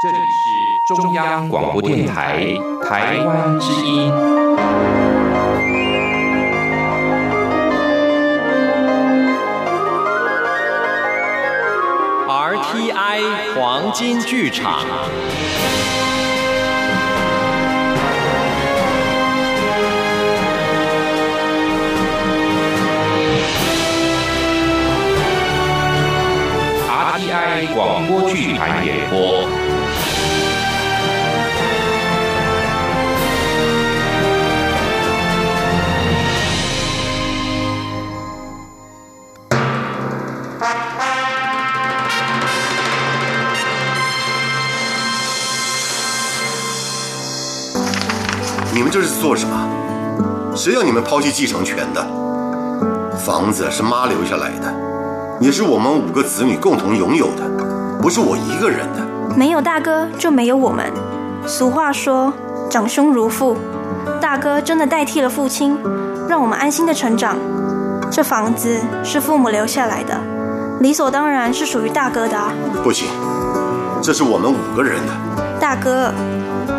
这里是中央广播电台台湾之音。RTI 黄金剧场。RTI 广播剧团演播。你们这是做什么？谁要你们抛弃继承权的？房子是妈留下来的，也是我们五个子女共同拥有的，不是我一个人的。没有大哥就没有我们。俗话说“长兄如父”，大哥真的代替了父亲，让我们安心的成长。这房子是父母留下来的，理所当然是属于大哥的啊。不行，这是我们五个人的。大哥、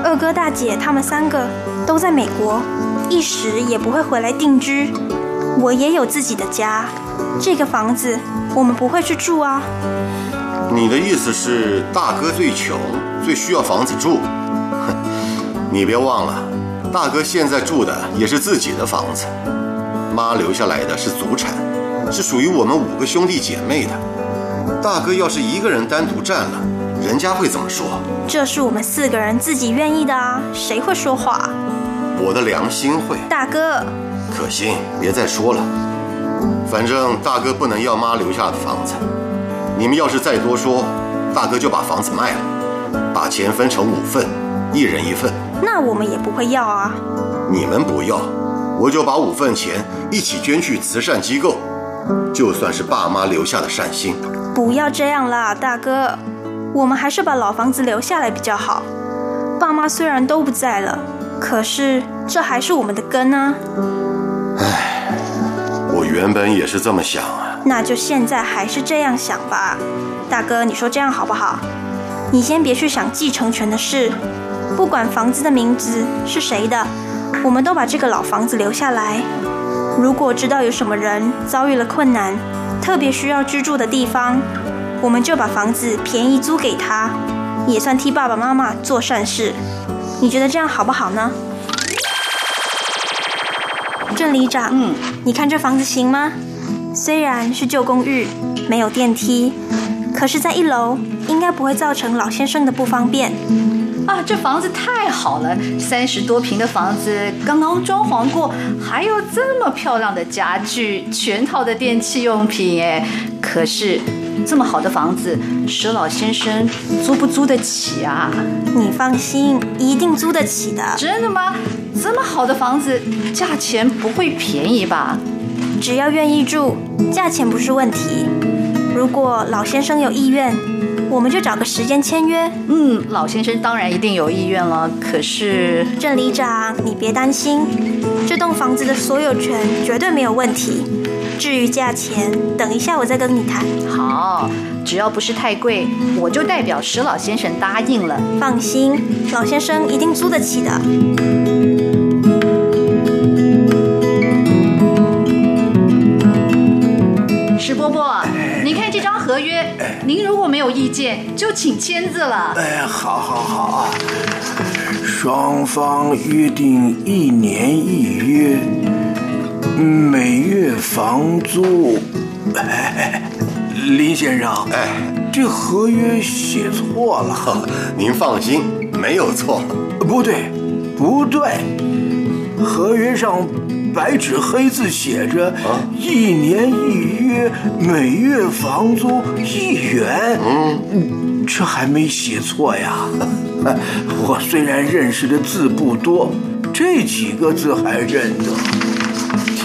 二哥、大姐他们三个都在美国，一时也不会回来定居。我也有自己的家，这个房子我们不会去住啊。你的意思是大哥最穷，最需要房子住？哼，你别忘了，大哥现在住的也是自己的房子，妈留下来的是祖产，是属于我们五个兄弟姐妹的。大哥要是一个人单独占了，人家会怎么说？这是我们四个人自己愿意的啊，谁会说话？我的良心会。大哥，可心，别再说了。反正大哥不能要妈留下的房子。你们要是再多说，大哥就把房子卖了，把钱分成五份，一人一份。那我们也不会要啊。你们不要，我就把五份钱一起捐去慈善机构，就算是爸妈留下的善心。不要这样啦，大哥，我们还是把老房子留下来比较好。爸妈虽然都不在了，可是这还是我们的根啊。唉，我原本也是这么想啊。那就现在还是这样想吧，大哥，你说这样好不好？你先别去想继承权的事，不管房子的名字是谁的，我们都把这个老房子留下来。如果知道有什么人遭遇了困难，特别需要居住的地方，我们就把房子便宜租给他，也算替爸爸妈妈做善事。你觉得这样好不好呢？郑里长，嗯，你看这房子行吗？虽然是旧公寓，没有电梯，可是，在一楼应该不会造成老先生的不方便。啊，这房子太好了，三十多平的房子，刚刚装潢过，还有这么漂亮的家具，全套的电器用品，哎，可是这么好的房子，佘老先生租不租得起啊？你放心，一定租得起的。真的吗？这么好的房子，价钱不会便宜吧？只要愿意住，价钱不是问题。如果老先生有意愿，我们就找个时间签约。嗯，老先生当然一定有意愿了。可是郑里长，你别担心，这栋房子的所有权绝对没有问题。至于价钱，等一下我再跟你谈。好，只要不是太贵，我就代表石老先生答应了。放心，老先生一定租得起的。石伯伯，您看这张合约，您如果没有意见，就请签字了。哎，好，好，好，双方约定一年一约，每月房租。哎，林先生，哎，这合约写错了。您放心，没有错。不对，不对，合约上白纸黑字写着一年一约，每月房租一元。嗯，这还没写错呀。我虽然认识的字不多，这几个字还认得。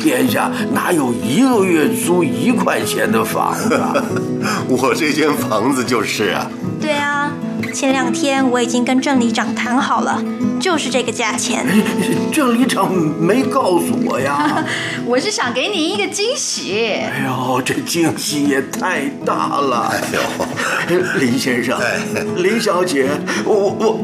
天下哪有一个月租一块钱的房子啊？我这间房子就是啊。对啊，前两天我已经跟郑里长谈好了，就是这个价钱。郑里长没告诉我呀。我是想给你一个惊喜。哎呦，这惊喜也太大了！哎呦，林先生哎，林小姐，我我。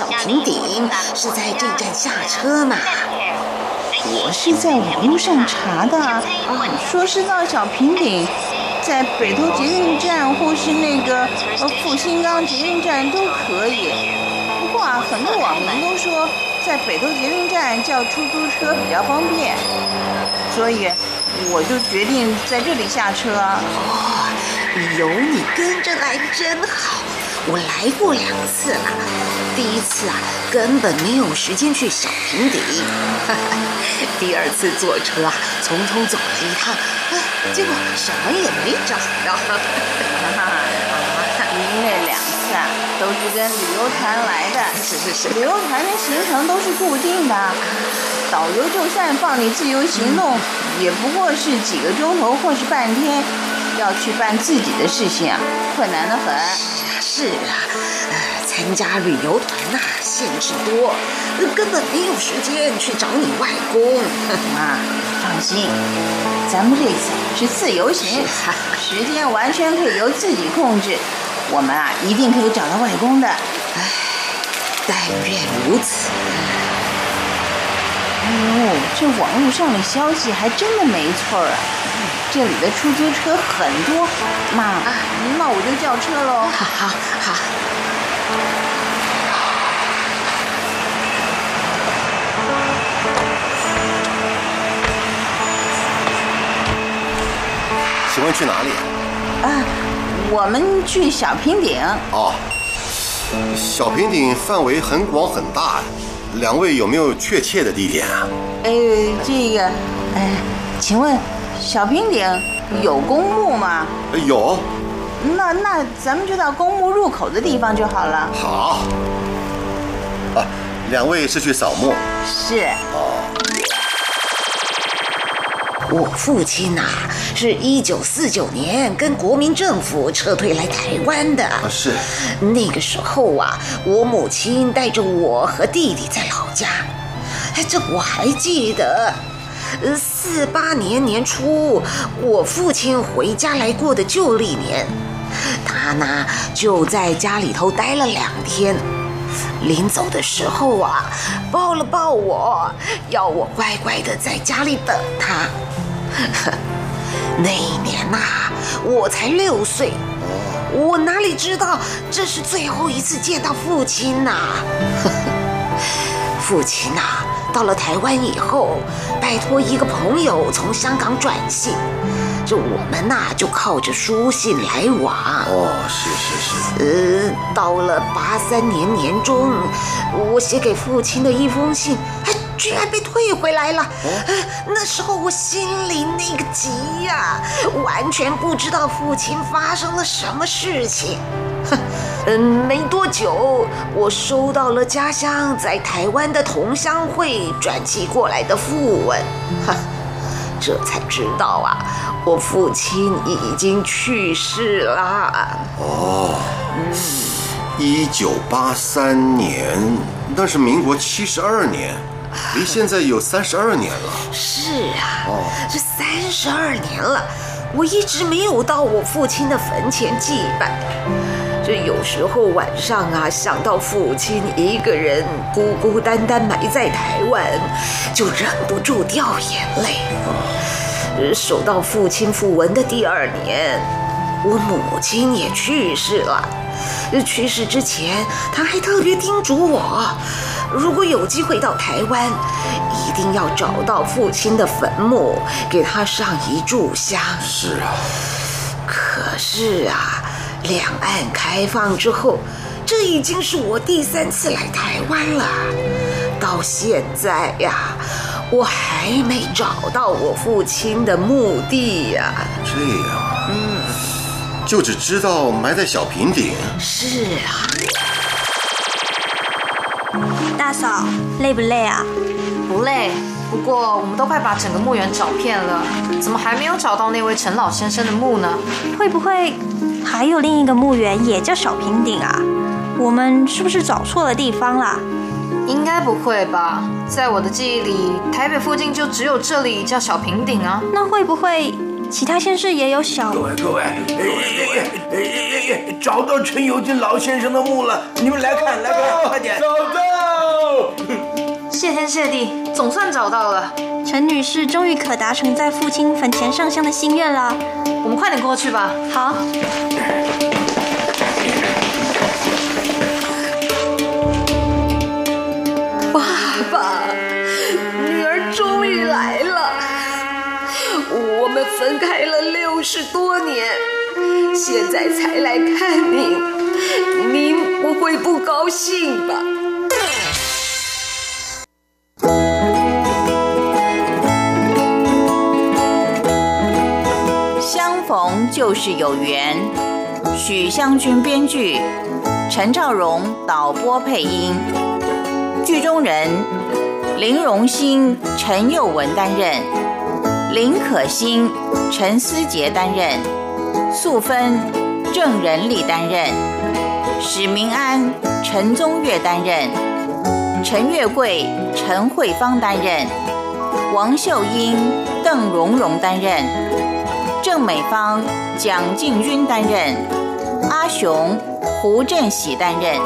小平顶是在这站下车嘛？我是在网络上查的，啊，说是到小平顶，在北投捷运站或是那个呃复兴岗捷运站都可以。不过啊，很多网民都说在北投捷运站叫出租车比较方便，所以我就决定在这里下车。哦，有你跟着来真好。我来过两次了，第一次啊根本没有时间去小平顶，第二次坐车啊匆匆走了一趟，哎，结果什么也没找到。您那两次啊都是跟旅游团来的，是是是，旅游团的行程都是固定的，导游就算放你自由行动，也不过是几个钟头或是半天，要去办自己的事情啊，困难的很。是啊，呃，参加旅游团呐、限制多，根本没有时间去找你外公。妈，放心，咱们这次是自由行，时间完全可以由自己控制，我们啊一定可以找到外公的。但愿如此。哎呦，这网络上的消息还真的没错啊！这里的出租车很多，妈，那我就叫车喽。好好好，请问去哪里？啊，我们去小平顶。哦，小平顶范围很广很大，两位有没有确切的地点啊？哎，这个，哎，请问小平顶有公墓吗？呃有，那那咱们就到公墓入口的地方就好了。好。啊，两位是去扫墓？是，我父亲呐、是一九四九年跟国民政府撤退来台湾的。啊，是。那个时候啊，我母亲带着我和弟弟在老家，哎，这我还记得。呃，四八年年初，我父亲回家来过的旧历年，他呢就在家里头待了两天。临走的时候啊，抱了抱我，要我乖乖的在家里等他。那一年呐、我才六岁，我哪里知道这是最后一次见到父亲呐、父亲呐、到了台湾以后，拜托一个朋友从香港转信，这我们呐、就靠着书信来往。哦，是是是。呃，到了八三年年中，我写给父亲的一封信，还居然被退回来了。呃那时候我心里那个急呀、完全不知道父亲发生了什么事情。哼，嗯，没多久，我收到了家乡在台湾的同乡会转寄过来的讣文，哈，这才知道啊，我父亲已经去世啦。哦，一九八三年，那是民国七十二年，离现在有三十二年了。是啊，这三十二年了，我一直没有到我父亲的坟前祭拜。这有时候晚上啊，想到父亲一个人孤孤单单埋在台湾，就忍不住掉眼泪。呃收到父亲讣文的第二年，我母亲也去世了。呃去世之前，他还特别叮嘱我，如果有机会到台湾，一定要找到父亲的坟墓，给他上一炷香。是啊，可是啊，两岸开放之后，这已经是我第三次来台湾了。到现在呀，我还没找到我父亲的墓地呀。这样。嗯，就只知道埋在小平顶。是啊，大嫂累不累啊？不累。不过我们都快把整个墓园找遍了，怎么还没有找到那位陈老先生的墓呢？会不会还有另一个墓园也叫小平顶啊？我们是不是找错了地方啦？应该不会吧？在我的记忆里，台北附近就只有这里叫小平顶啊。那会不会其他县市也有小？各位各位，哎哎哎哎哎，找到陈友金老先生的墓了，你们来看来看，快点！找到！谢天谢地，总算找到了。陈女士终于可达成在父亲坟前上香的心愿了。我们快点过去吧。好。爸爸，女儿终于来了。我们分开了六十多年，现在才来看您，您不会不高兴吧？逢就是有缘，许湘君编剧，陈兆荣导播配音，剧中人林荣兴、陈佑文担任，林可欣、陈思杰担任，素芬、郑仁利担任，史明安、陈宗岳担任，陈月桂、陈慧芳担任，王秀英、邓蓉蓉担任。郑美芳、蒋静君担任，阿雄、胡振喜担任。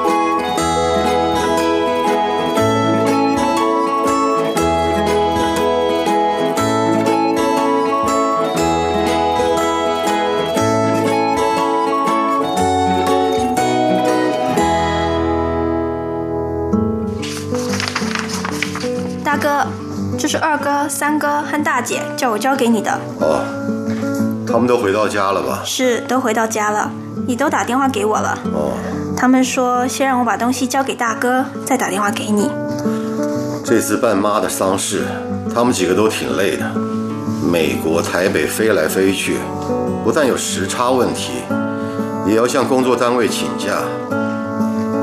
大哥，这是二哥、三哥和大姐叫我交给你的。哦，他们都回到家了吧？是，都回到家了，你都打电话给我了。哦，他们说先让我把东西交给大哥，再打电话给你。这次办妈的丧事，他们几个都挺累的，美国台北飞来飞去，不但有时差问题，也要向工作单位请假，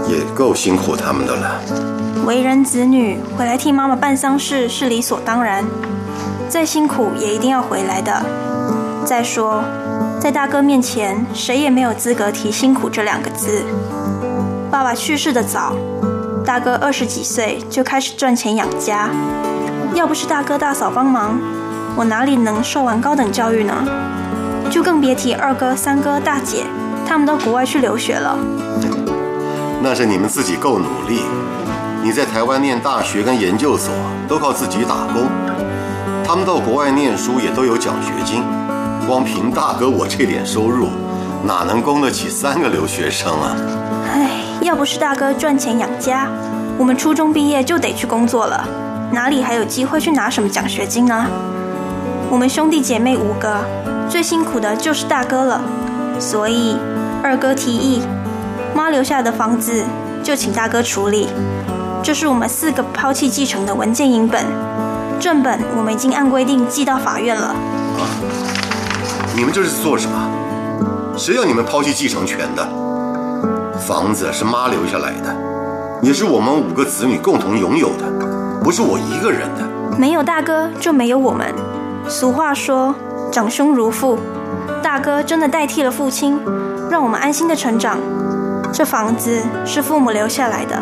也够辛苦他们的了。为人子女回来替妈妈办丧事是理所当然，再辛苦也一定要回来的。再说，在大哥面前，谁也没有资格提辛苦这两个字。爸爸去世的早，大哥二十几岁就开始赚钱养家，要不是大哥大嫂帮忙，我哪里能受完高等教育呢？就更别提二哥、三哥、大姐，他们到国外去留学了。那是你们自己够努力。你在台湾念大学跟研究所都靠自己打工，他们到国外念书也都有奖学金，光凭大哥我这点收入，哪能供得起三个留学生啊？唉，要不是大哥赚钱养家，我们初中毕业就得去工作了，哪里还有机会去拿什么奖学金呢？我们兄弟姐妹五个，最辛苦的就是大哥了，所以二哥提议，妈留下的房子就请大哥处理。这是我们四个抛弃继承的文件影本，正本我们已经按规定寄到法院了。啊！你们这是做什么？谁要你们抛弃继承权的？房子是妈留下来的，也是我们五个子女共同拥有的，不是我一个人的。没有大哥就没有我们。俗话说“长兄如父”，大哥真的代替了父亲，让我们安心的成长。这房子是父母留下来的。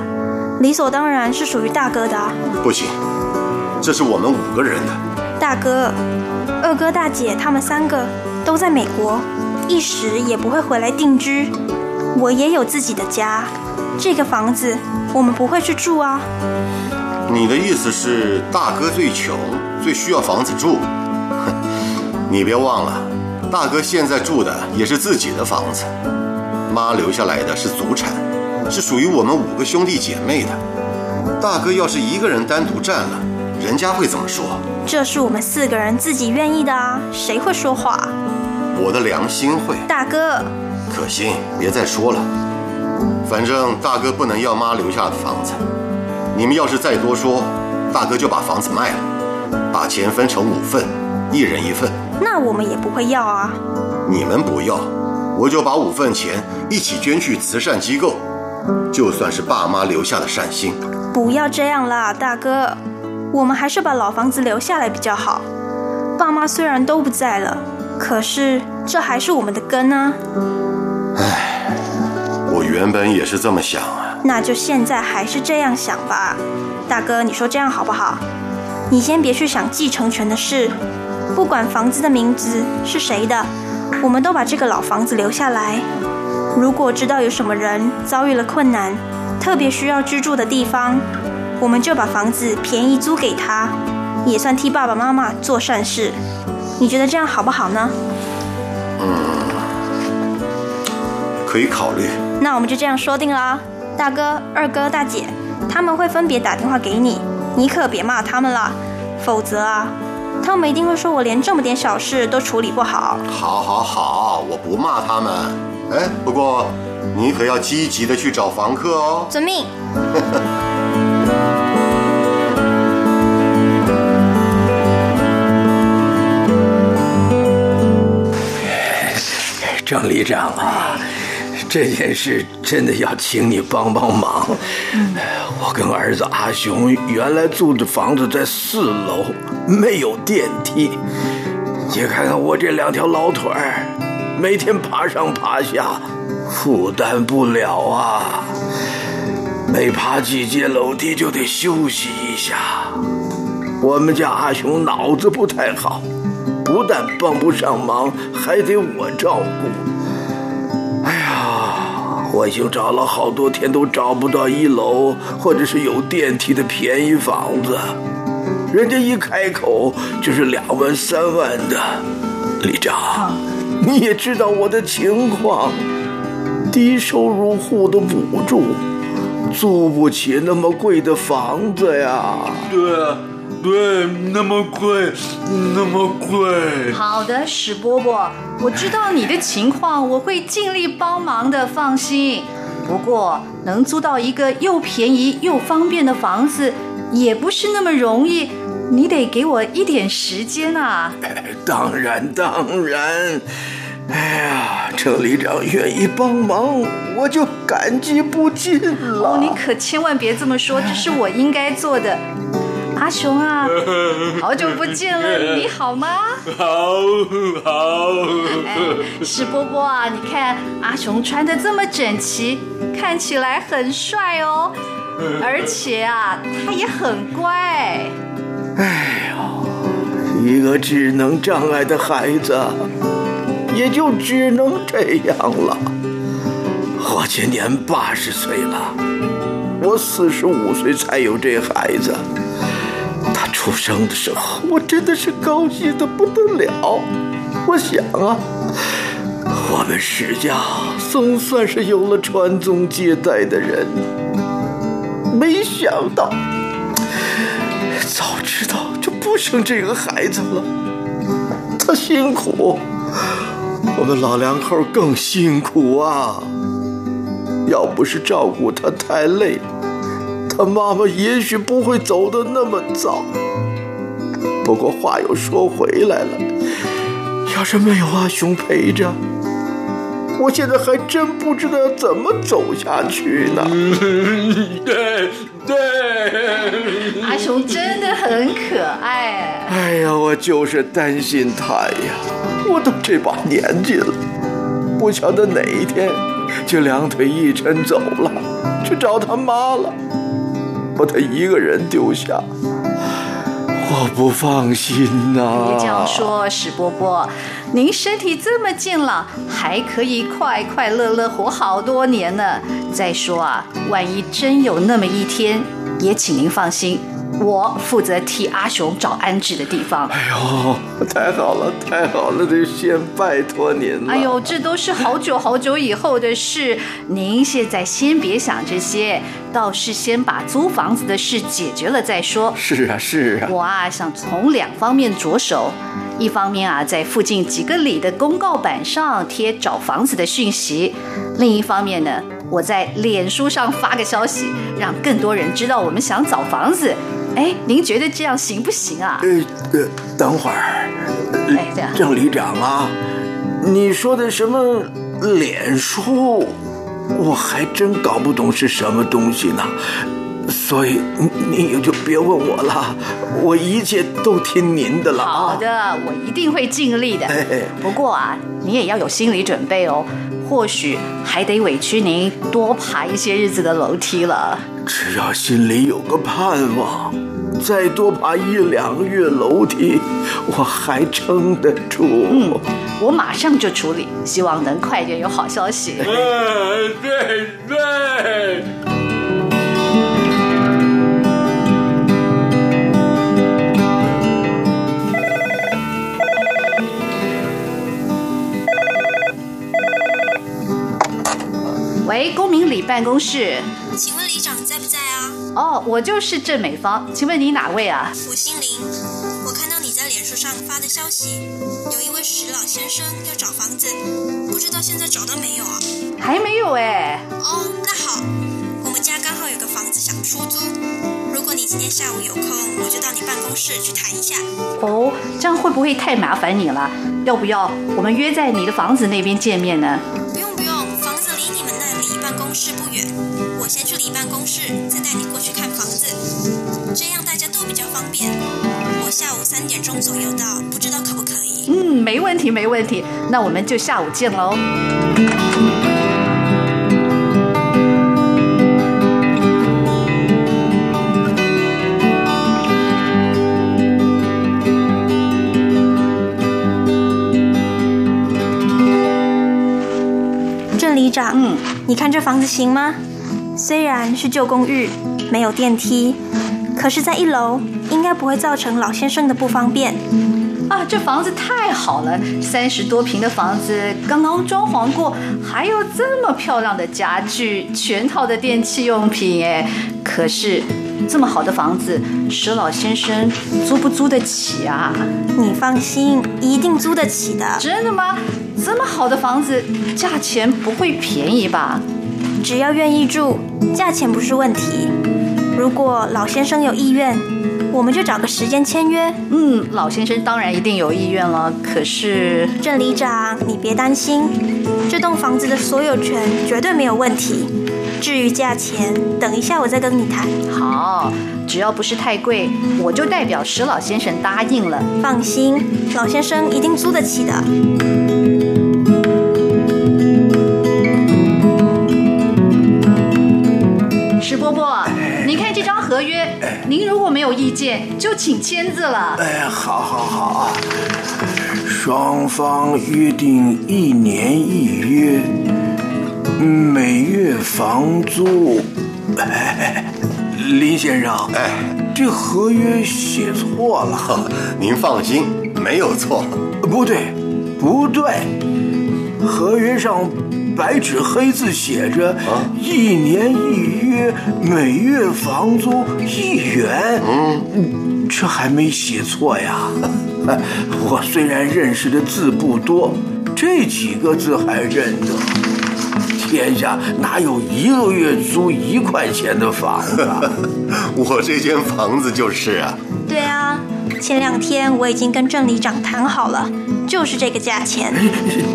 理所当然是属于大哥的啊！不行，这是我们五个人的。大哥、二哥、大姐他们三个都在美国，一时也不会回来定居。我也有自己的家，这个房子我们不会去住啊。你的意思是大哥最穷，最需要房子住？哼，你别忘了，大哥现在住的也是自己的房子，妈留下来的是祖产。是属于我们五个兄弟姐妹的。大哥要是一个人单独占了，人家会怎么说？这是我们四个人自己愿意的啊，谁会说话？我的良心会。大哥，可心，别再说了。反正大哥不能要妈留下的房子。你们要是再多说，大哥就把房子卖了，把钱分成五份，一人一份。那我们也不会要啊。你们不要，我就把五份钱一起捐去慈善机构，就算是爸妈留下的善心。不要这样啦，大哥，我们还是把老房子留下来比较好。爸妈虽然都不在了，可是这还是我们的根啊。唉，我原本也是这么想啊。那就现在还是这样想吧，大哥，你说这样好不好？你先别去想继承权的事，不管房子的名字是谁的，我们都把这个老房子留下来。如果知道有什么人遭遇了困难，特别需要居住的地方，我们就把房子便宜租给他，也算替爸爸妈妈做善事。你觉得这样好不好呢？嗯，可以考虑。那我们就这样说定了。大哥、二哥、大姐，他们会分别打电话给你，你可别骂他们了，否则啊，他们一定会说我连这么点小事都处理不好。好，好，好，我不骂他们。哎，不过你可要积极的去找房客哦。遵命。郑里长啊，这件事真的要请你帮帮忙。我跟儿子阿雄原来住的房子在四楼，没有电梯。你看看我这两条老腿儿，每天爬上爬下，负担不了啊。每爬几阶楼梯就得休息一下。我们家阿雄脑子不太好。不但帮不上忙，还得我照顾。哎呀，我已经找了好多天，都找不到一楼或者是有电梯的便宜房子。人家一开口就是两万、三万的。李长，你也知道我的情况，低收入户的补助，租不起那么贵的房子呀。对。对，那么贵，那么贵。好的，史伯伯，我知道你的情况，我会尽力帮忙的，放心。不过，能租到一个又便宜又方便的房子，也不是那么容易。你得给我一点时间啊！当然，当然。哎呀，车里长愿意帮忙，我就感激不尽了。哦，你可千万别这么说，这是我应该做的。阿雄啊，好久不见了，你好吗？好好。哎，史波波啊，你看阿雄穿的这么整齐，看起来很帅哦，而且啊，他也很乖。哎呦，一个智能障碍的孩子，也就只能这样了。我今年八十岁了，我四十五岁才有这孩子。他出生的时候，我真的是高兴的不得了。我想啊，我们史家总算是有了传宗接代的人。没想到，早知道就不生这个孩子了。他辛苦，我们老两口更辛苦啊。要不是照顾他太累。他妈妈也许不会走得那么早，不过话又说回来了，要是没有阿雄陪着，我现在还真不知道要怎么走下去呢。对对，阿雄真的很可爱。哎呀，我就是担心他呀，我都这把年纪了，不晓得哪一天就两腿一抻走了，去找他妈了。把他一个人丢下，我不放心呐！别这样说，史伯伯，您身体这么健朗，还可以快快乐乐活好多年呢。再说啊，万一真有那么一天，也请您放心。我负责替阿雄找安置的地方。哎呦，太好了，太好了！这先拜托您了。哎呦，这都是好久好久以后的事，您现在先别想这些，倒是先把租房子的事解决了再说。是啊，是啊。我啊，想从两方面着手。一方面啊，在附近几个里的公告板上贴找房子的讯息；另一方面呢，我在脸书上发个消息，让更多人知道我们想找房子。哎，您觉得这样行不行啊？呃呃，等会儿，哎，这样，郑里长啊，你说的什么脸书，我还真搞不懂是什么东西呢。所以您也就别问我了，我一切都听您的了。好的，我一定会尽力的。不过啊，你也要有心理准备哦，或许还得委屈您多爬一些日子的楼梯了。只要心里有个盼望，再多爬一两个月楼梯，我还撑得住。嗯，我马上就处理，希望能快点有好消息。哎，对对。喂，公民里办公室，请问里长在不在啊？哦，我就是郑美芳，请问你哪位啊？我姓林，我看到你在脸书上发的消息，有一位石老先生要找房子，不知道现在找到没有啊？还没有哎。哦，那好，我们家刚好有个房子想出租，如果你今天下午有空，我就到你办公室去谈一下。哦，这样会不会太麻烦你了？要不要我们约在你的房子那边见面呢？方便。我下午三点钟左右到，不知道可不可以？嗯，没问题没问题，那我们就下午见喽。郑里长，嗯，你看这房子行吗？虽然是旧公寓，没有电梯，可是，在一楼应该不会造成老先生的不方便。啊，这房子太好了，三十多平的房子，刚刚装潢过，还有这么漂亮的家具，全套的电器用品，哎，可是这么好的房子，石老先生租不租得起啊？你放心，一定租得起的。真的吗？这么好的房子，价钱不会便宜吧？只要愿意住，价钱不是问题。如果老先生有意愿，我们就找个时间签约。嗯，老先生当然一定有意愿了。可是郑里长，你别担心，这栋房子的所有权绝对没有问题。至于价钱，等一下我再跟你谈。好，只要不是太贵，我就代表石老先生答应了。放心，老先生一定租得起的。您如果没有意见，就请签字了。哎，好，好，好啊！双方约定一年一约，每月房租。哎，林先生，哎，这合约写错了。您放心，没有错。不对，不对，合约上白纸黑字写着一年一约，每月房租一元。嗯，这还没写错呀。我虽然认识的字不多，这几个字还认得。天下哪有一个月租一块钱的房子？我这间房子就是啊。对啊，前两天我已经跟郑里长谈好了，就是这个价钱。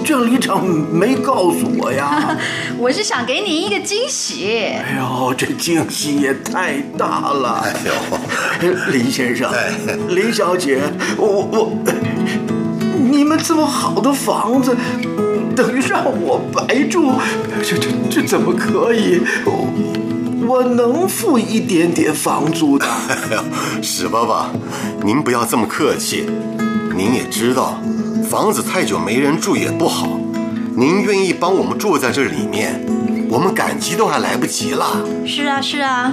郑里长没告诉我呀。我是想给你一个惊喜。哎呦，这惊喜也太大了！哎呦，林先生，林小姐，我我，你们这么好的房子。等于让我白住，这这这怎么可以？我我能付一点点房租的。史爸爸，您不要这么客气。您也知道，房子太久没人住也不好。您愿意帮我们住在这里面，我们感激都还来不及了。是啊，是啊。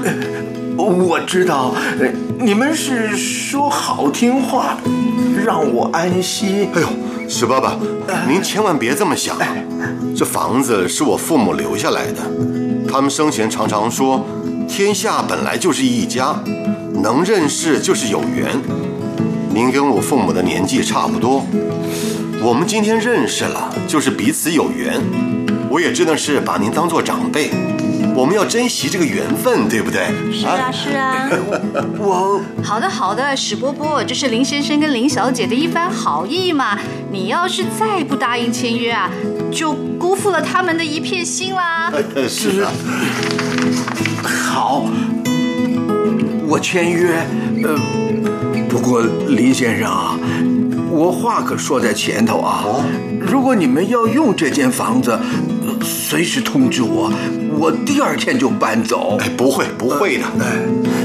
我知道，你们是说好听话，让我安心。哎呦。史爸爸，您千万别这么想。这房子是我父母留下来的，他们生前常常说，天下本来就是一家，能认识就是有缘。您跟我父母的年纪差不多，我们今天认识了，就是彼此有缘。我也真的是把您当做长辈，我们要珍惜这个缘分，对不对？是啊，是啊。我好的，好的，史波波，这是林先生跟林小姐的一番好意嘛。你要是再不答应签约啊，就辜负了他们的一片心啦。是啊，好，我签约。呃，不过林先生啊，我话可说在前头啊。如果你们要用这间房子，呃随时通知我，我第二天就搬走。哎，不会，不会的，哎，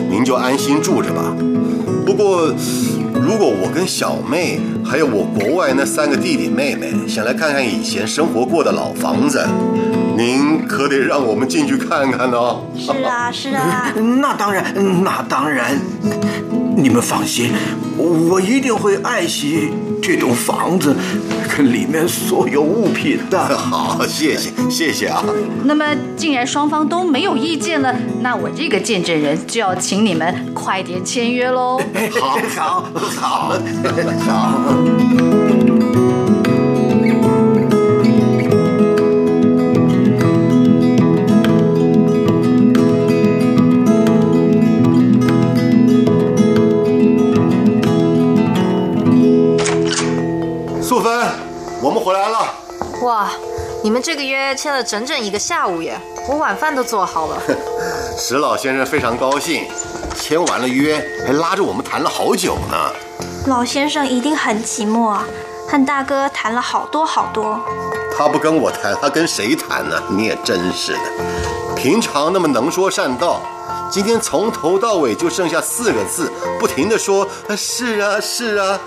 您就安心住着吧。不过，如果我跟小妹还有我国外那三个弟弟妹妹想来看看以前生活过的老房子，您可得让我们进去看看哦。是啊，是啊。那当然，那当然，你们放心，我一定会爱惜这栋房子跟里面所有物品的。好，谢谢，谢谢啊。那么，既然双方都没有意见了，那我这个见证人就要请你们快点签约喽。好，好，好，好。回来了。哇，你们这个约签了整整一个下午耶，我晚饭都做好了。石老先生非常高兴，签完了约还拉着我们谈了好久呢。老先生一定很寂寞啊，和大哥谈了好多好多。他不跟我谈，他跟谁谈呢？你也真是的，平常那么能说善道，今天从头到尾就剩下四个字，不停的说是啊是啊，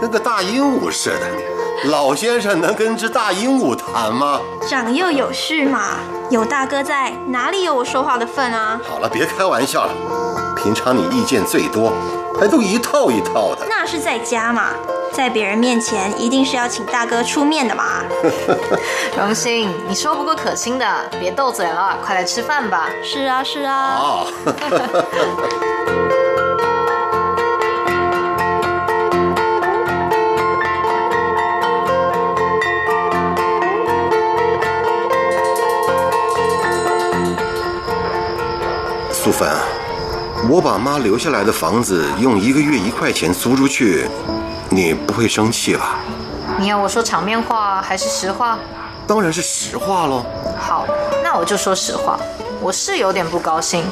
跟个大鹦鹉似的。老先生能跟只大鹦鹉谈吗？长幼有序嘛，有大哥在，哪里有我说话的份啊？好了，别开玩笑了。平常你意见最多，还都一套一套的。那是在家嘛，在别人面前一定是要请大哥出面的嘛。荣兴，你说不过可心的，别斗嘴了，快来吃饭吧。是啊，是啊。啊。素芬，我把妈留下来的房子用一个月一块钱租出去，你不会生气吧？你要我说场面话还是实话？当然是实话喽。好，那我就说实话，我是有点不高兴。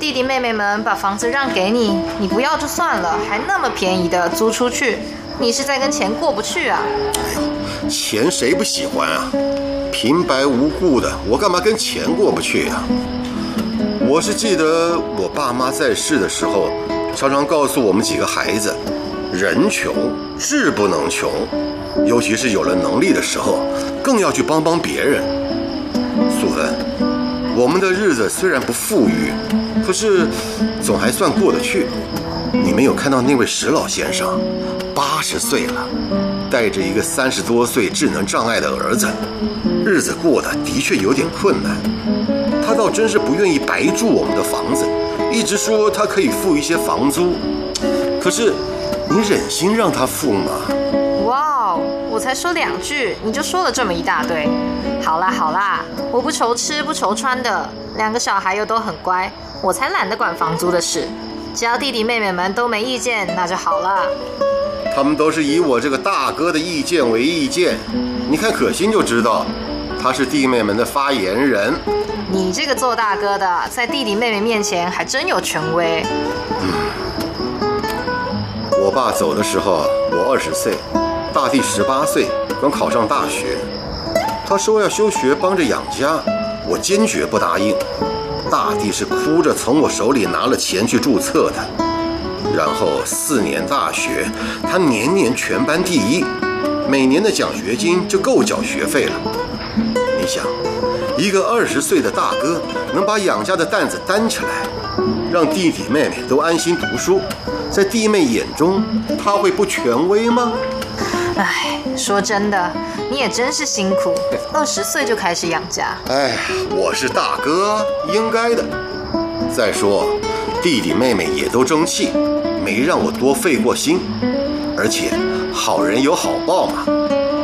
弟弟妹妹们把房子让给你，你不要就算了，还那么便宜的租出去，你是在跟钱过不去啊？哎呦，钱谁不喜欢啊？平白无故的，我干嘛跟钱过不去啊？我是记得我爸妈在世的时候，常常告诉我们几个孩子，人穷志不能穷，尤其是有了能力的时候，更要去帮帮别人。素芬，我们的日子虽然不富裕，可是总还算过得去。你没有看到那位石老先生，八十岁了，带着一个三十多岁智能障碍的儿子，日子过得的确有点困难。他倒真是不愿意白住我们的房子，一直说他可以付一些房租。可是，你忍心让他付吗？哇哦，我才说两句，你就说了这么一大堆。好啦好啦，我不愁吃不愁穿的，两个小孩又都很乖，我才懒得管房租的事。只要弟弟妹妹们都没意见，那就好了。他们都是以我这个大哥的意见为意见，你看可心就知道，他是弟妹们的发言人。你这个做大哥的，在弟弟妹妹面前还真有权威。嗯我爸走的时候，我二十岁，大弟十八岁，刚考上大学。他说要休学帮着养家，我坚决不答应。大弟是哭着从我手里拿了钱去注册的，然后四年大学，他年年全班第一，每年的奖学金就够缴学费了。你想，一个二十岁的大哥能把养家的担子担起来，让弟弟妹妹都安心读书，在弟妹眼中，他会不权威吗？唉，说真的，你也真是辛苦，二十岁就开始养家。哎，我是大哥，应该的。再说，弟弟妹妹也都争气，没让我多费过心。而且，好人有好报嘛。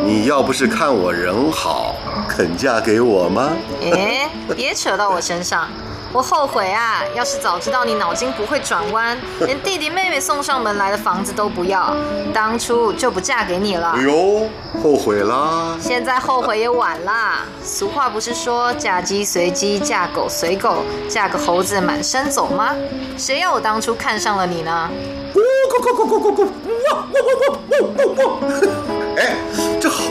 你要不是看我人好，肯嫁给我吗？哎，别扯到我身上。我后悔啊！要是早知道你脑筋不会转弯，连弟弟妹妹送上门来的房子都不要，当初就不嫁给你了。哎呦，后悔啦！现在后悔也晚啦。俗话不是说嫁鸡随鸡，嫁狗随狗，嫁个猴子满山走吗？谁要我当初看上了你呢？咕咕咕咕咕咕咕！哎，这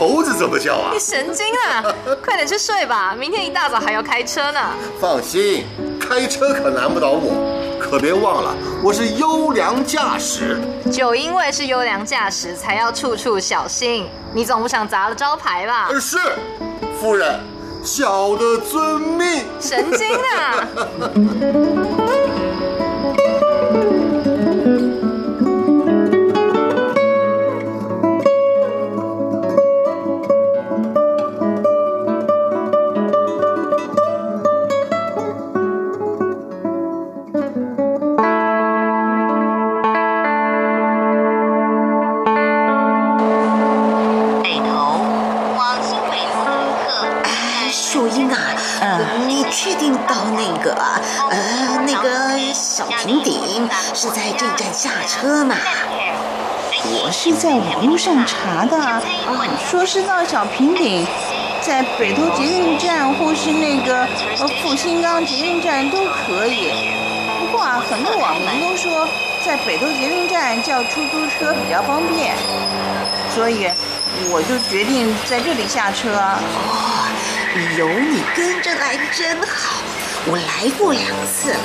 猴子怎么叫啊？你神经啊！快点去睡吧，明天一大早还要开车呢。放心。开车可难不倒我，可别忘了我是优良驾驶。就因为是优良驾驶，才要处处小心。你总不想砸了招牌吧？是，夫人，小的遵命。神经啊！是在网络上查的，说是到小平顶，在北投捷运站或是那个呃复兴岗捷运站都可以。不过啊，很多网民都说在北投捷运站叫出租车比较方便，所以我就决定在这里下车。哦，有你跟着来真好。我来过两次了，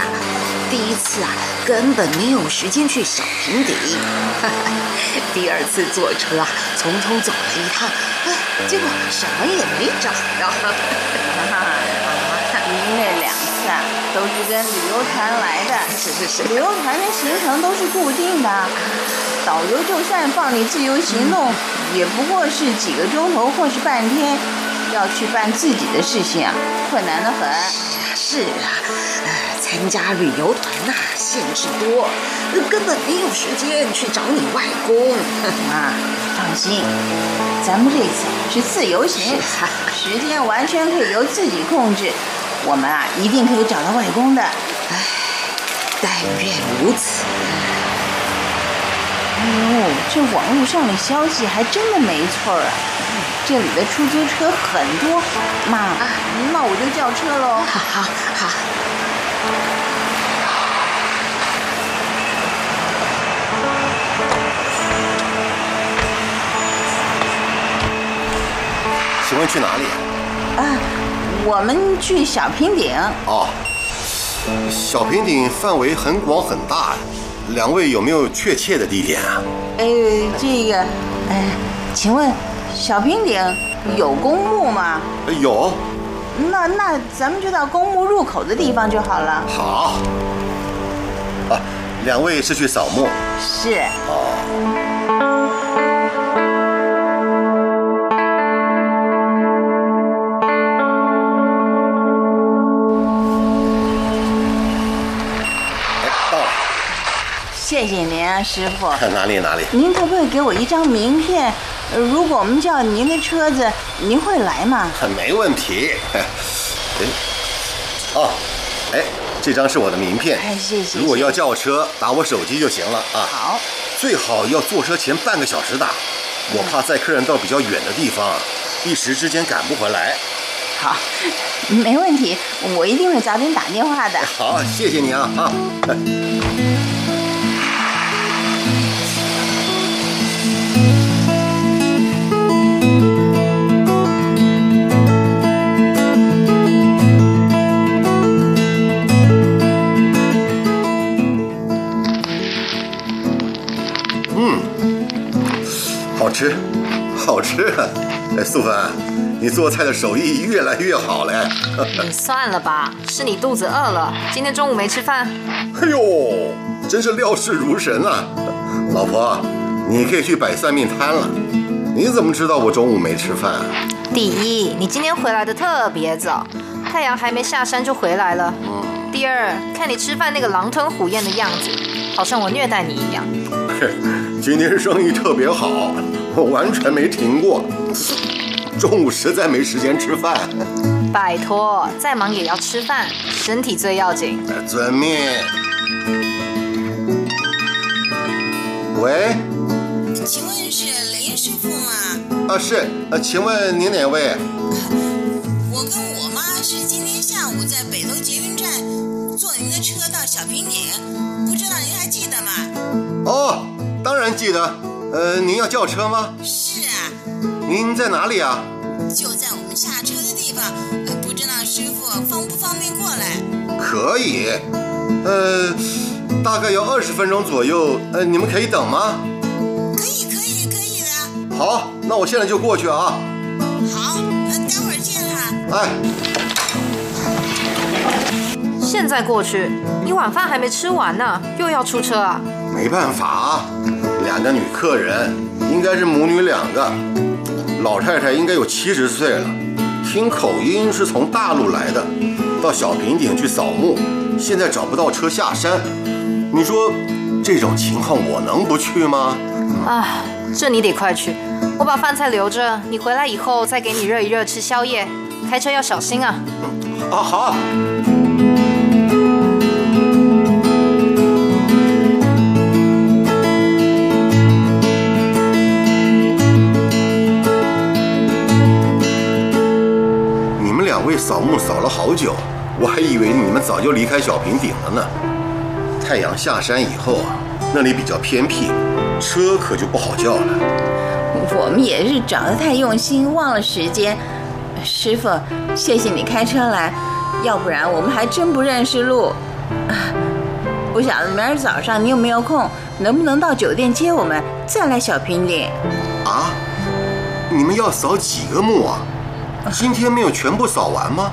第一次啊根本没有时间去小平顶，第二次坐车啊匆匆走了一趟，结果什么也没找到。您那两次啊都是跟旅游团来的，是是是，旅游团的行程都是固定的，导游就算放你自由行动，也不过是几个钟头或是半天，要去办自己的事情啊，困难的很。是啊，呃，参加旅游团呐，限制多，根本没有时间去找你外公。妈，放心，咱们这次是自由行，时间完全可以由自己控制，我们啊一定可以找到外公的。唉，但愿如此。哎呦，这网络上的消息还真的没错啊！这里的出租车很多，妈，那我就叫车喽。好好好。请问去哪里？啊，我们去小平顶。哦，小平顶范围很广很大，两位有没有确切的地点啊？哎，这个，哎，请问。小平顶有公墓吗？有。那那咱们就到公墓入口的地方就好了。好。啊，两位是去扫墓？是。哦。到了。谢谢您啊，师傅。哪里哪里？您可不可以给我一张名片？如果我们叫您的车子，您会来吗？没问题。哎，哦，哎，这张是我的名片。哎，谢谢。如果要叫车，打我手机就行了啊。好。最好要坐车前半个小时打，我怕载客人到比较远的地方，一时之间赶不回来。好，没问题，我一定会早点打电话的。好，谢谢你啊啊。吃，好吃！哎，素芬，你做菜的手艺越来越好嘞。你算了吧，是你肚子饿了，今天中午没吃饭。哎呦，真是料事如神啊！老婆，你可以去摆算命摊了。你怎么知道我中午没吃饭？啊第一，你今天回来的特别早，太阳还没下山就回来了。嗯第二，看你吃饭那个狼吞虎咽的样子，好像我虐待你一样。今天生意特别好。我完全没停过，中午实在没时间吃饭。拜托，再忙也要吃饭，身体最要紧。遵命。喂，请问是雷师傅吗？啊是，呃，请问您哪位？我跟我妈是今天下午在北楼捷运站坐您的车到小平顶，不知道您还记得吗？哦，当然记得。呃，您要叫车吗？是啊，您在哪里啊？就在我们下车的地方，呃，不知道师傅方不方便过来？可以，呃，大概要二十分钟左右。呃，你们可以等吗？可以，可以，可以的。好，那我现在就过去啊。好，呃，待会儿见哈。哎，现在过去，你晚饭还没吃完呢，又要出车啊？没办法，两个女客人，应该是母女两个。老太太应该有七十岁了，听口音是从大陆来的，到小平顶去扫墓，现在找不到车下山。你说这种情况我能不去吗？啊，这你得快去，我把饭菜留着，你回来以后再给你热一热吃宵夜。开车要小心啊！啊好。位扫墓扫了好久，我还以为你们早就离开小平顶了呢。太阳下山以后啊，那里比较偏僻，车可就不好叫了。我们也是找得太用心，忘了时间。师傅，谢谢你开车来，要不然我们还真不认识路。啊 不晓得明儿早上你有没有空，能不能到酒店接我们，再来小平顶？啊，你们要扫几个墓啊？今天没有全部扫完吗？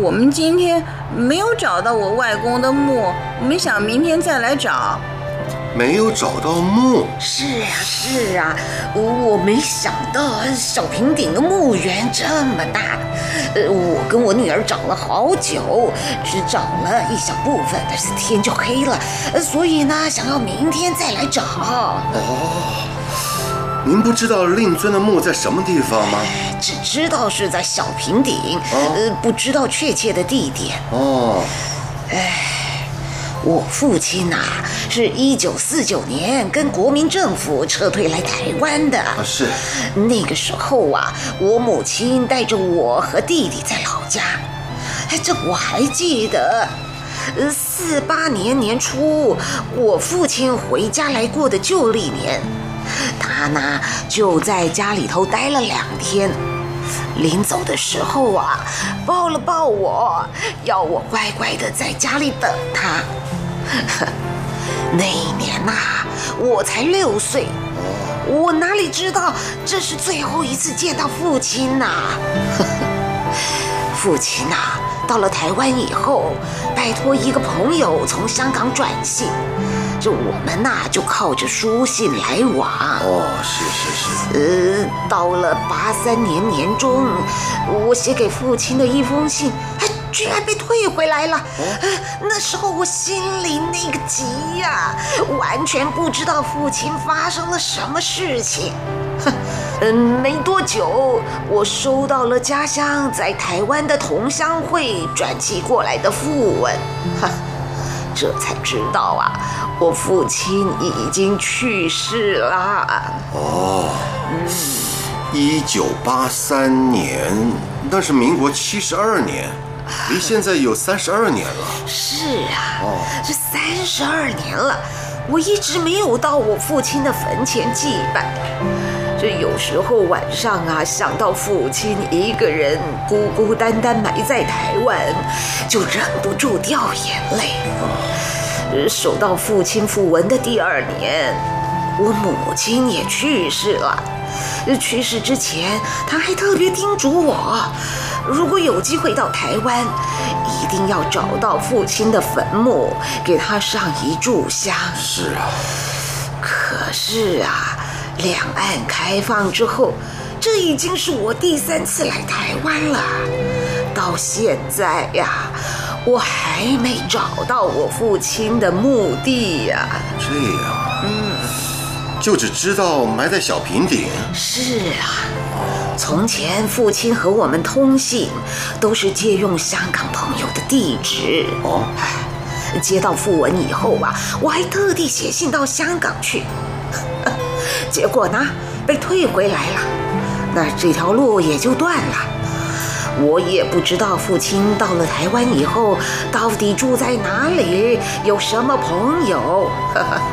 我们今天没有找到我外公的墓，我们想明天再来找。没有找到墓，是啊，是啊，我没想到小平顶的墓园这么大。呃，我跟我女儿找了好久，只找了一小部分，但是天就黑了，呃所以呢，想要明天再来找。哦，您不知道令尊的墓在什么地方吗？只知道是在小平顶，呃，不知道确切的地点。哦，哎我父亲呐、是一九四九年跟国民政府撤退来台湾的。啊是，那个时候啊，我母亲带着我和弟弟在老家，哎，这我还记得。呃，四八年年初，我父亲回家来过的旧历年，他呢就在家里头待了两天。临走的时候啊，抱了抱我，要我乖乖的在家里等他。那一年呐、我才六岁，我哪里知道这是最后一次见到父亲呐、父亲呐、到了台湾以后，拜托一个朋友从香港转信，这我们呐、就靠着书信来往。哦，是是是，呃，到了八三年年中，我写给父亲的一封信，哎居然被退回来了。呃那时候我心里那个急呀、完全不知道父亲发生了什么事情。哼，嗯，没多久，我收到了家乡在台湾的同乡会转寄过来的复文，哈，这才知道啊，我父亲已经去世啦。哦，一九八三年，那是民国七十二年，离现在有三十二年了。是啊，这三十二年了，我一直没有到我父亲的坟前祭拜。这有时候晚上啊，想到父亲一个人孤孤单单埋在台湾，就忍不住掉眼泪。呃收到父亲讣文的第二年，我母亲也去世了。呃去世之前，他还特别叮嘱我，如果有机会到台湾，一定要找到父亲的坟墓，给他上一炷香。是啊，可是啊，两岸开放之后，这已经是我第三次来台湾了。到现在呀，我还没找到我父亲的墓地呀。这样，嗯，就只知道埋在小平顶。是啊，从前父亲和我们通信，都是借用香港朋友的地址。哦，接到讣文以后啊，我还特地写信到香港去，结果呢，被退回来了，那这条路也就断了。我也不知道父亲到了台湾以后，到底住在哪里，有什么朋友。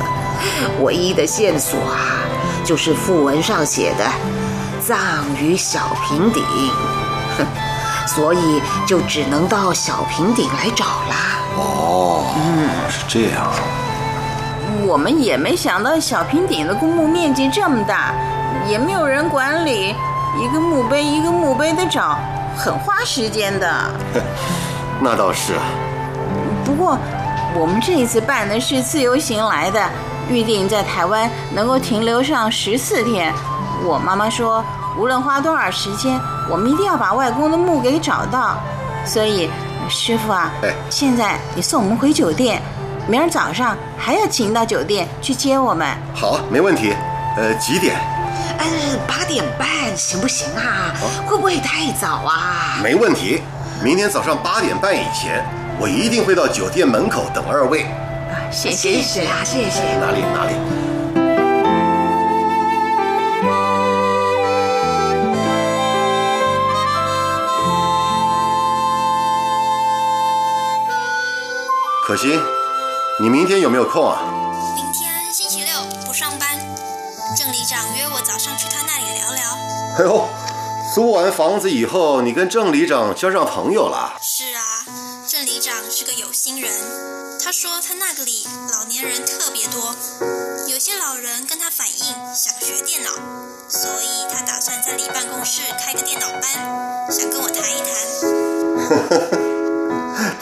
唯一的线索啊，就是讣文上写的“葬于小平顶”，哼，所以就只能到小平顶来找啦。哦，嗯，是这样。我们也没想到小平顶的公墓面积这么大，也没有人管理，一个墓碑一个墓碑的找，很花时间的。那倒是啊。不过，我们这一次办的是自由行来的。预定在台湾能够停留上十四天，我妈妈说，无论花多少时间，我们一定要把外公的墓给找到。所以，师傅啊，现在你送我们回酒店，明儿早上还要请到酒店去接我们。好，没问题。呃，几点？呃，八点半行不行啊？会不会太早啊？没问题，明天早上八点半以前，我一定会到酒店门口等二位。谢谢谢啊，谢谢。哪里哪里？可心，你明天有没有空啊？明天星期六不上班，郑里长约我早上去他那里聊聊。哎呦，租完房子以后，你跟郑里长交上朋友了？是啊，郑里长是个有心人。他说他那个里老年人特别多，有些老人跟他反映想学电脑，所以他打算在里办公室开个电脑班，想跟我谈一谈。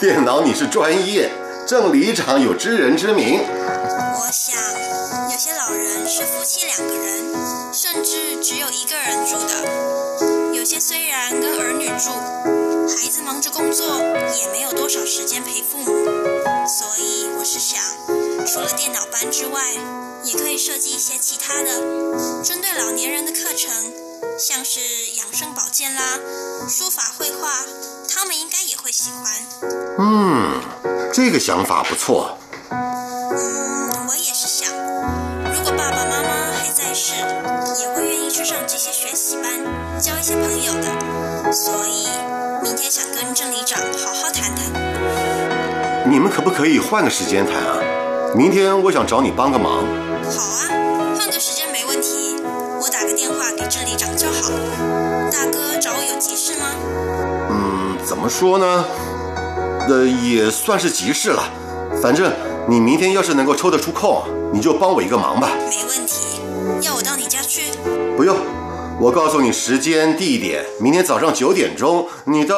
电脑你是专业，郑里长有知人之明。我想有些老人是夫妻两个人，甚至只有一个人住的，有些虽然跟儿女住，孩子忙着工作，也没有多少时间陪父母。所以我是想，除了电脑班之外，也可以设计一些其他的针对老年人的课程，像是养生保健啦、书法绘画，他们应该也喜欢。嗯，这个想法不错。嗯，我也是想，如果爸爸妈妈还在世，也会愿意去上这些学习班，交一些朋友的。所以明天想跟郑里长好好谈谈。你们可不可以换个时间谈啊？明天我想找你帮个忙。好啊，换个时间没问题。我打个电话给郑里长就好。大哥找我有急事吗？嗯，怎么说呢？呃，也算是急事了。反正你明天要是能够抽得出空，你就帮我一个忙吧。没问题。要我到你家去？不用，我告诉你时间地点。明天早上九点钟，你到。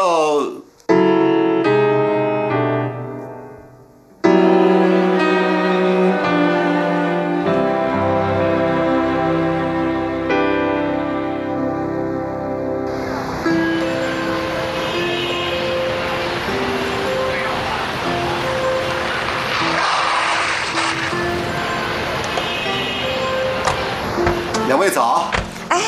两位早，哎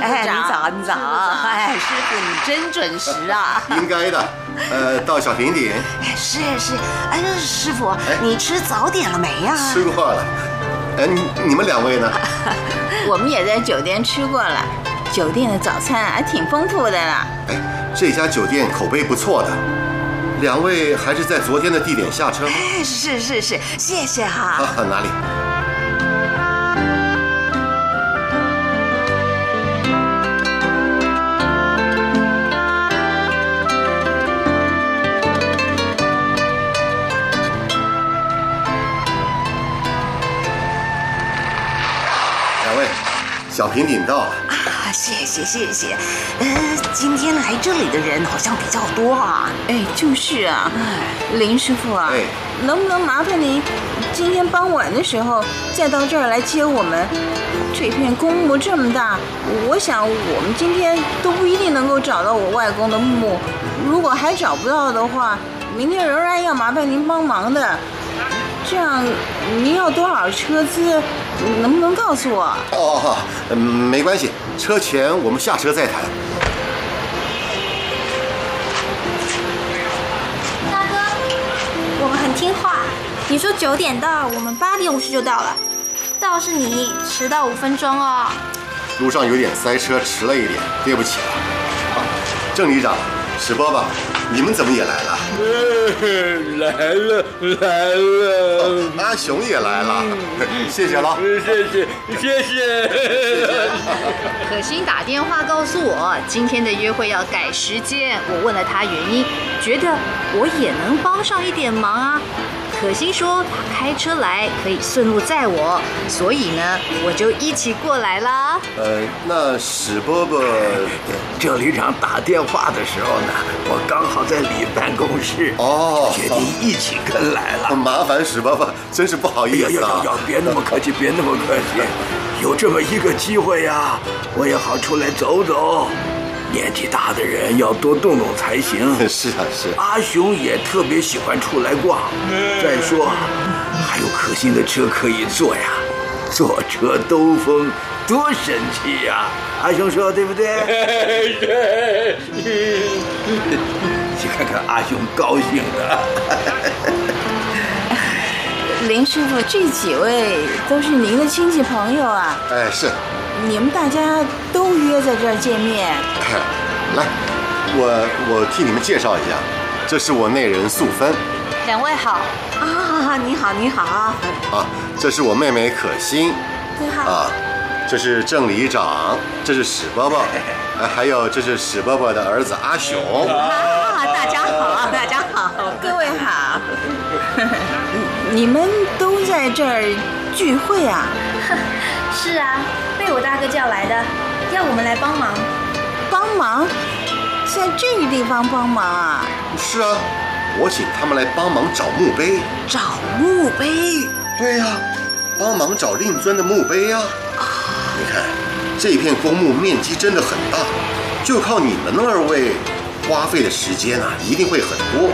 哎，你早你早，哎，师傅你真准时啊！应该的，呃，到小平顶。是是，哎，师傅，你吃早点了没呀？吃过了。哎，你你们两位呢？我们也在酒店吃过了，酒店的早餐还挺丰富的呢。哎，这家酒店口碑不错的。两位还是在昨天的地点下车吗？哎，是是是，谢谢哈。哪里？小平顶到了啊！谢谢谢谢。呃，今天来这里的人好像比较多啊。哎，就是啊。林师傅啊，能不能麻烦您今天傍晚的时候再到这儿来接我们？这片公墓这么大，我想我们今天都不一定能够找到我外公的墓。如果还找不到的话，明天仍然要麻烦您帮忙的。这样，您要多少车资？能不能告诉我？哦，嗯没关系，车钱我们下车再谈。大哥，我们很听话，你说九点到，我们八点五十就到了。倒是你迟到五分钟哦。路上有点塞车，迟了一点，对不起了。啊，郑旅长，史伯伯，你们怎么也来了？来了来了，阿雄也来了，谢谢了。谢谢谢谢。可心打电话告诉我，今天的约会要改时间。我问了他原因，觉得我也能帮上一点忙啊。可心说他开车来可以顺路载我，所以呢，我就一起过来啦。呃，那史伯伯，郑旅长打电话的时候呢，我刚好在里办公室，哦决定一起跟来了。麻烦史伯伯，真是不好意思啊呀！。别那么客气，别那么客气。有这么一个机会呀、我也好出来走走。年纪大的人要多动动才行。是啊，是阿雄也特别喜欢出来逛。再说，还有可心的车可以坐呀，坐车兜风多神气呀！阿雄说对不对？对，去看看阿雄高兴的。林师傅，这几位都是您的亲戚朋友啊？哎，是。你们大家都约在这儿见面？来，我我替你们介绍一下，这是我内人素芬两位好，啊，你好，你好。啊，这是我妹妹可心你好，啊，这是郑里长，这是史伯伯，啊，还有这是史伯伯的儿子阿雄。啊，大家好，大家好。各位好，你们都在这儿聚会啊？是啊，被我大哥叫来的，要我们来帮忙。帮忙，在这个地方帮忙啊？是啊，我请他们来帮忙找墓碑。找墓碑，对呀、帮忙找令尊的墓碑呀、你看，这片公墓面积真的很大，就靠你们二位花费的时间啊，一定会很多。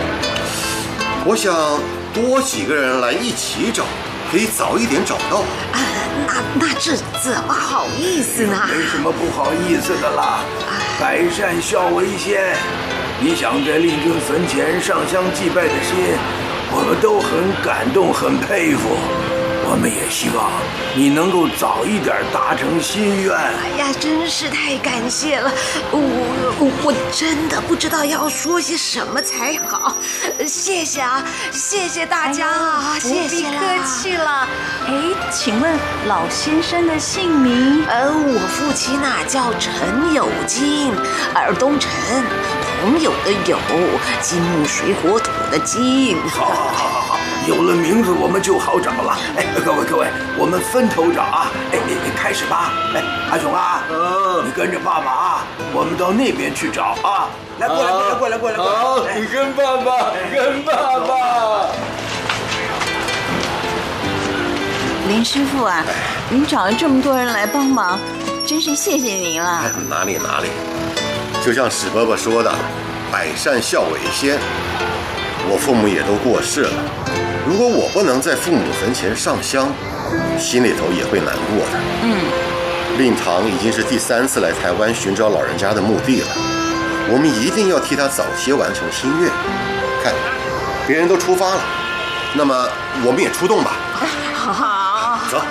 我想多几个人来一起找，可以早一点找到。啊，那那这怎么好意思呢？没什么不好意思的啦，百善孝为先。你想在令尊坟前上香祭拜的心，我们都很感动，很佩服。我们也希望你能够早一点达成心愿。哎呀，真是太感谢了！我我我真的不知道要说些什么才好。谢谢啊，谢谢大家啊，谢不必谢啦客气了。哎，请问老先生的姓名？呃，我父亲呐、叫陈有金，尔东陈，朋友的友，金木水火土的金。好好好，有了名字我们就好找了。哎，各位各位，我们分头找啊！哎你你开始吧！哎，阿雄啊，你跟着爸爸啊，我们到那边去找啊！来，过来过来过来过来过来！你跟爸爸，跟爸爸。林师傅啊，您找了这么多人来帮忙，真是谢谢您了哎。哪里哪里，就像史伯伯说的，百善孝为先。我父母也都过世了，如果我不能在父母坟前上香，心里头也会难过的。嗯，令堂已经是第三次来台湾寻找老人家的墓地了，我们一定要替他早些完成心愿。看，别人都出发了，那么我们也出动吧。好，走。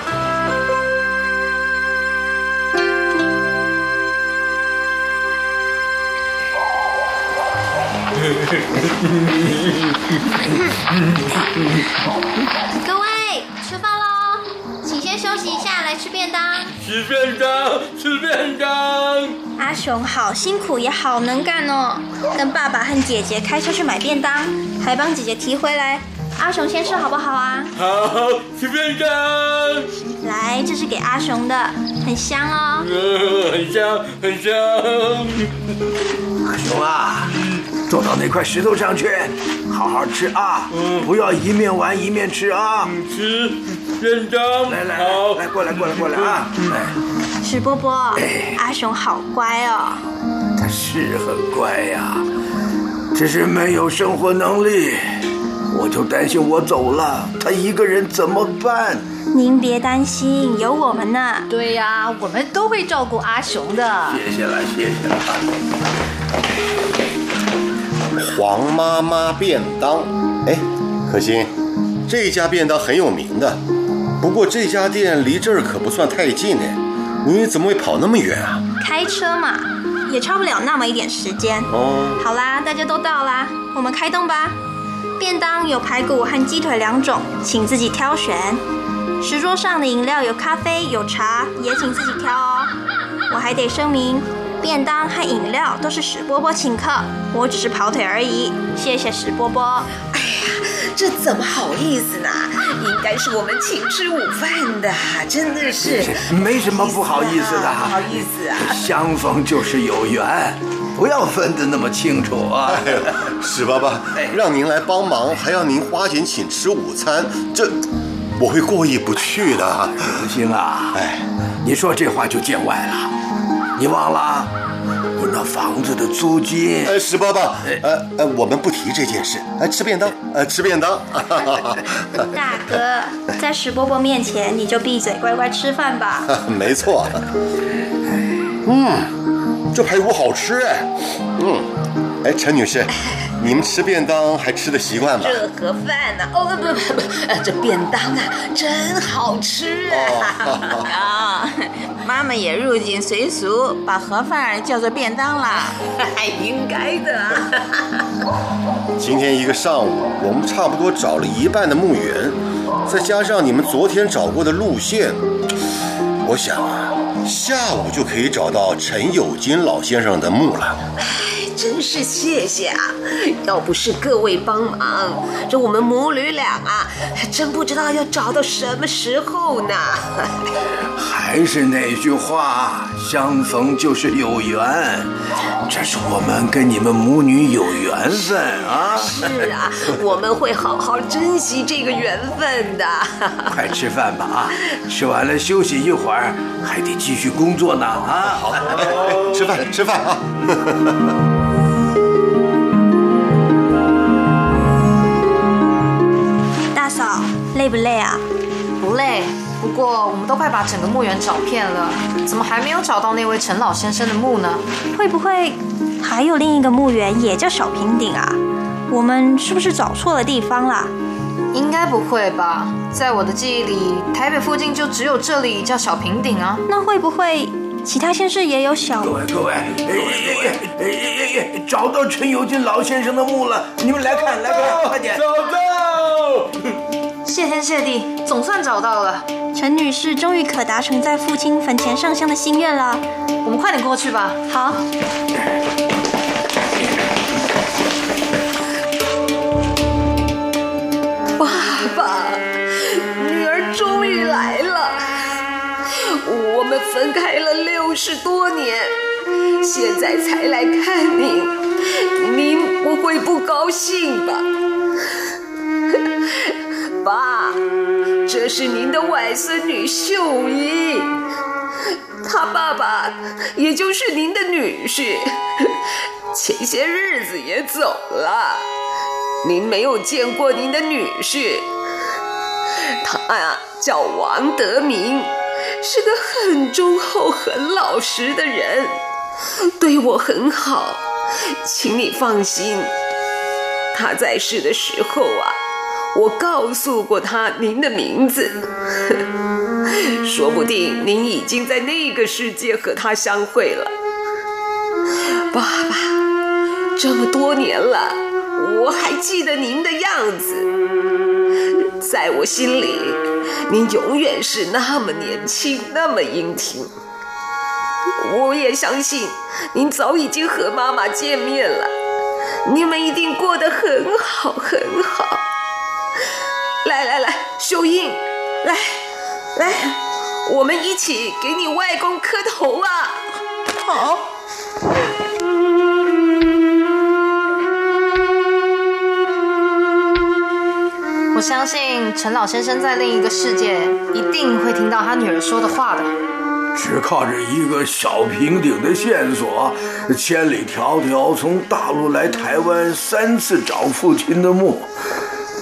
各位吃饭喽，请先休息一下，来吃便当。吃便当，吃便当。阿雄好辛苦，也好能干哦，跟爸爸和姐姐开车去买便当，还帮姐姐提回来。阿雄先吃好不好啊？好，吃便当。来，这是给阿雄的，很香哦。嗯，很香，很香。阿雄啊，坐到那块石头上去，好好吃啊！嗯不要一面玩一面吃啊！吃认真。来来好来，来过来过来过来啊！哎，史波波，阿雄好乖哦。他是很乖呀，只是没有生活能力。我就担心我走了，他一个人怎么办？您别担心，有我们呢。对呀、我们都会照顾阿雄的。谢谢了，谢谢了。黄妈妈便当，哎，可心，这家便当很有名的，不过这家店离这儿可不算太近呢，你怎么会跑那么远啊？开车嘛，也差不了那么一点时间。哦，好啦，大家都到啦，我们开动吧。便当有排骨和鸡腿两种，请自己挑选。石桌上的饮料有咖啡、有茶，也请自己挑哦。我还得声明，便当和饮料都是史波波请客，我只是跑腿而已。谢谢史波波。这怎么好意思呢？应该是我们请吃午饭的，真的是。没什么不好意思的，不好意思啊。相逢就是有缘，不要分得那么清楚啊。哎，史爸爸，让您来帮忙，还要您花钱请吃午餐，这我会过意不去的。可心啊，哎，你说这话就见外了，你忘了我那房子的租金？呃，石伯伯，呃呃，我们不提这件事，呃，吃便当，呃，吃便当。大哥，在石伯伯面前你就闭嘴，乖乖吃饭吧。没错。嗯，这排骨好吃哎。嗯，哎，陈女士，你们吃便当还吃的习惯吗？这盒饭呢、哦不不不这便当啊，真好吃啊！啊，妈妈也入境随俗，把盒饭叫做便当啦。还应该的啊。今天一个上午，我们差不多找了一半的墓园，再加上你们昨天找过的路线，我想啊，下午就可以找到陈友金老先生的墓了。真是谢谢啊！要不是各位帮忙，这我们母女俩啊，还真不知道要找到什么时候呢。还是那句话，相逢就是有缘，这是我们跟你们母女有缘分啊！是啊，我们会好好珍惜这个缘分的。快吃饭吧啊！吃完了休息一会儿，还得继续工作呢啊！好，吃饭吃饭啊！大嫂，累不累啊？不累，不过我们都快把整个墓园找遍了，怎么还没有找到那位陈老先生的墓呢？会不会还有另一个墓园也叫小平顶啊？我们是不是找错了地方啦？应该不会吧？在我的记忆里，台北附近就只有这里叫小平顶啊。那会不会其他县市也有小？各位各位，哎哎哎哎哎，找到陈友金老先生的墓了，你们来看来看，快点！找到！谢天谢地，总算找到了。陈女士终于可达成在父亲坟前上香的心愿了。我们快点过去吧。好。爸爸，女儿终于来了。我们分开了六十多年，现在才来看您，您不会不高兴吧？是您的外孙女秀英，她爸爸也就是您的女婿，前些日子也走了。您没有见过您的女婿，他呀叫王德明，是个很忠厚、很老实的人，对我很好，请你放心。他在世的时候啊，我告诉过他您的名字，说不定您已经在那个世界和他相会了。爸爸，这么多年了。我还记得您的样子，在我心里，您永远是那么年轻，那么英挺。我也相信，您早已经和妈妈见面了，你们一定过得很好，很好。来来来，秀英，来来，我们一起给你外公磕头啊！好。我相信陈老先生在另一个世界一定会听到他女儿说的话的。只靠着一个小平顶的线索，千里迢迢从大陆来台湾三次找父亲的墓，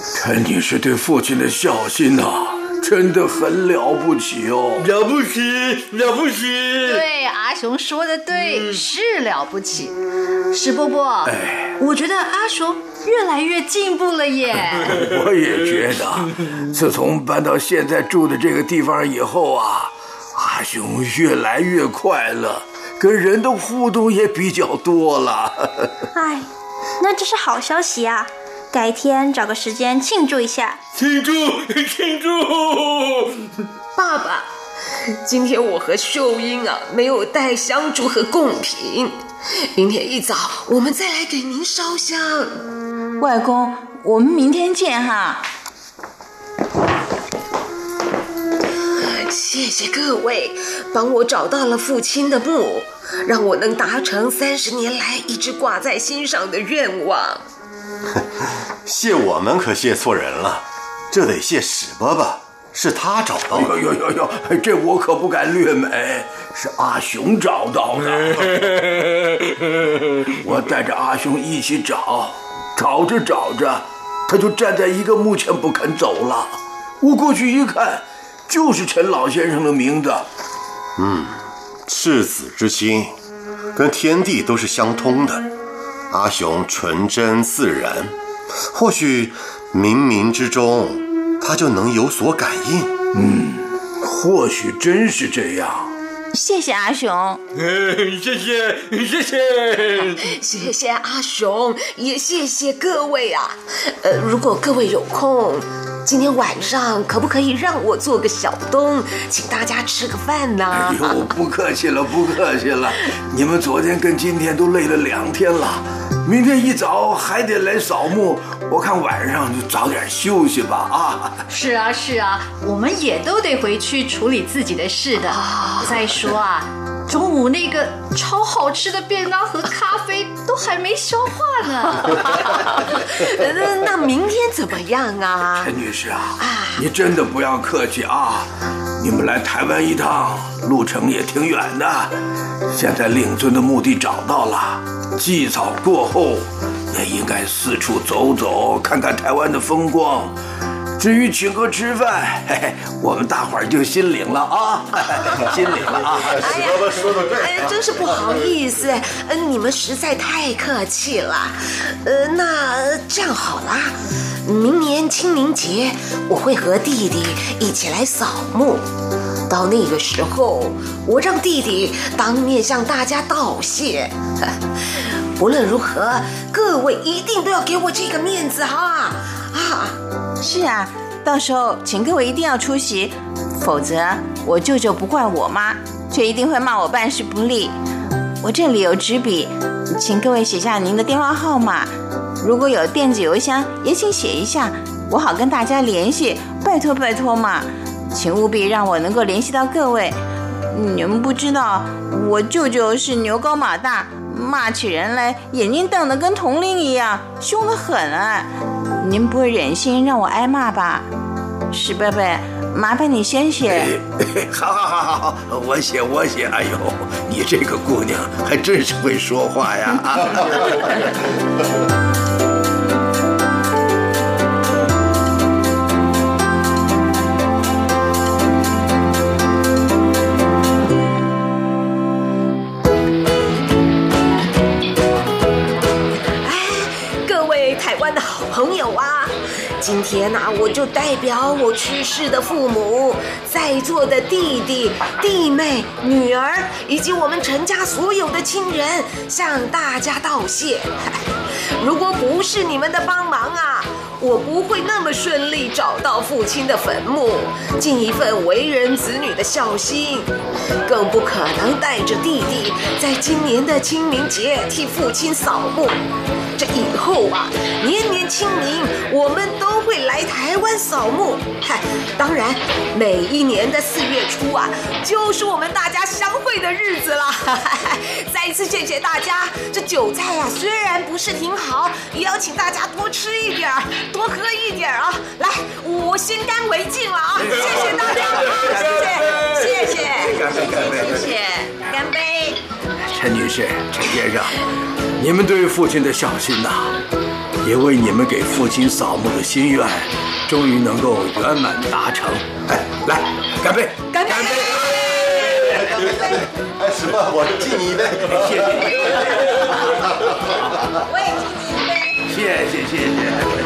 陈女士对父亲的孝心呐、真的很了不起哦！了不起，了不起！对，阿雄说的对，是了不起。石伯伯，哎我觉得阿雄越来越进步了耶。我也觉得，自从搬到现在住的这个地方以后啊，阿雄越来越快乐，跟人的互动也比较多了。哎，那这是好消息啊！改天找个时间庆祝一下。庆祝，庆祝！爸爸，今天我和秀英啊没有带香烛和贡品，明天一早我们再来给您烧香。外公，我们明天见哈。谢谢各位帮我找到了父亲的墓，让我能达成三十年来一直挂在心上的愿望。谢我们可谢错人了，这得谢史伯伯，是他找到的。呦呦呦呦，这我可不敢略美，是阿雄找到的。我带着阿雄一起找，找着找着，他就站在一个墓前不肯走了。我过去一看，就是陈老先生的名字。嗯，赤子之心，跟天地都是相通的。阿雄纯真自然，或许冥冥之中他就能有所感应。嗯，或许真是这样。谢谢阿雄，谢谢谢谢 谢谢阿雄，也谢谢各位啊。呃，如果各位有空，今天晚上可不可以让我做个小东，请大家吃个饭呢？哎呦，不客气了，不客气了。你们昨天跟今天都累了两天了，明天一早还得来扫墓，我看晚上就早点休息吧啊。是啊是啊，我们也都得回去处理自己的事的。再说啊，中午那个超好吃的便当和咖啡都还没消化呢。那 那明天怎么样啊？陈女士啊，你真的不要客气啊！你们来台湾一趟，路程也挺远的。现在令尊的墓地找到了，祭扫过后，也应该四处走走，看看台湾的风光。至于请客吃饭，嘿嘿，我们大伙儿就心领了啊，心领了啊。史伯伯说的对，哎呀，真是不好意思，嗯，你们实在太客气了。呃，那这样好啦，明年清明节我会和弟弟一起来扫墓，到那个时候，我让弟弟当面向大家道谢。无论如何，各位一定都要给我这个面子哈啊！是啊，到时候请各位一定要出席，否则我舅舅不怪我妈，却一定会骂我办事不力。我这里有纸笔，请各位写下您的电话号码，如果有电子邮箱，也请写一下，我好跟大家联系。拜托拜托嘛，请务必让我能够联系到各位。你们不知道，我舅舅是牛高马大，骂起人来眼睛瞪得跟铜铃一样，凶得很啊！您不会忍心让我挨骂吧？史伯伯，麻烦你先写。好好好好好，我写我写。哎呦，你这个姑娘还真是会说话呀！啊。天呐，我就代表我去世的父母，在座的弟弟、弟妹、女儿，以及我们陈家所有的亲人，向大家道谢。如果不是你们的帮，我不会那么顺利找到父亲的坟墓，尽一份为人子女的孝心，更不可能带着弟弟在今年的清明节替父亲扫墓。这以后啊，年年清明我们都会来台湾扫墓。嗨，当然，每一年的四月初啊，就是我们大家相会的日子了。再一次谢谢大家，这韭菜啊虽然不是挺好，也要请大家多吃一点儿多喝一点啊。来，我先干为敬了啊！谢谢大家，谢谢，谢谢，谢谢，干杯！陈女士，陈先生。你们对父亲的孝心呐，也为你们给父亲扫墓的心愿，终于能够圆满达成。哎，来，干杯！干杯！干杯！干杯！哎，什么？我敬你一杯。谢谢你。我也敬你一杯。谢谢谢谢。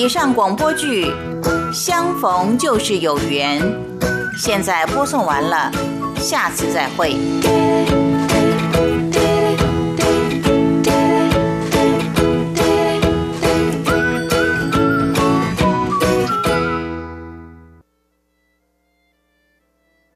以上广播剧《相逢就是有缘》，现在播送完了，下次再会。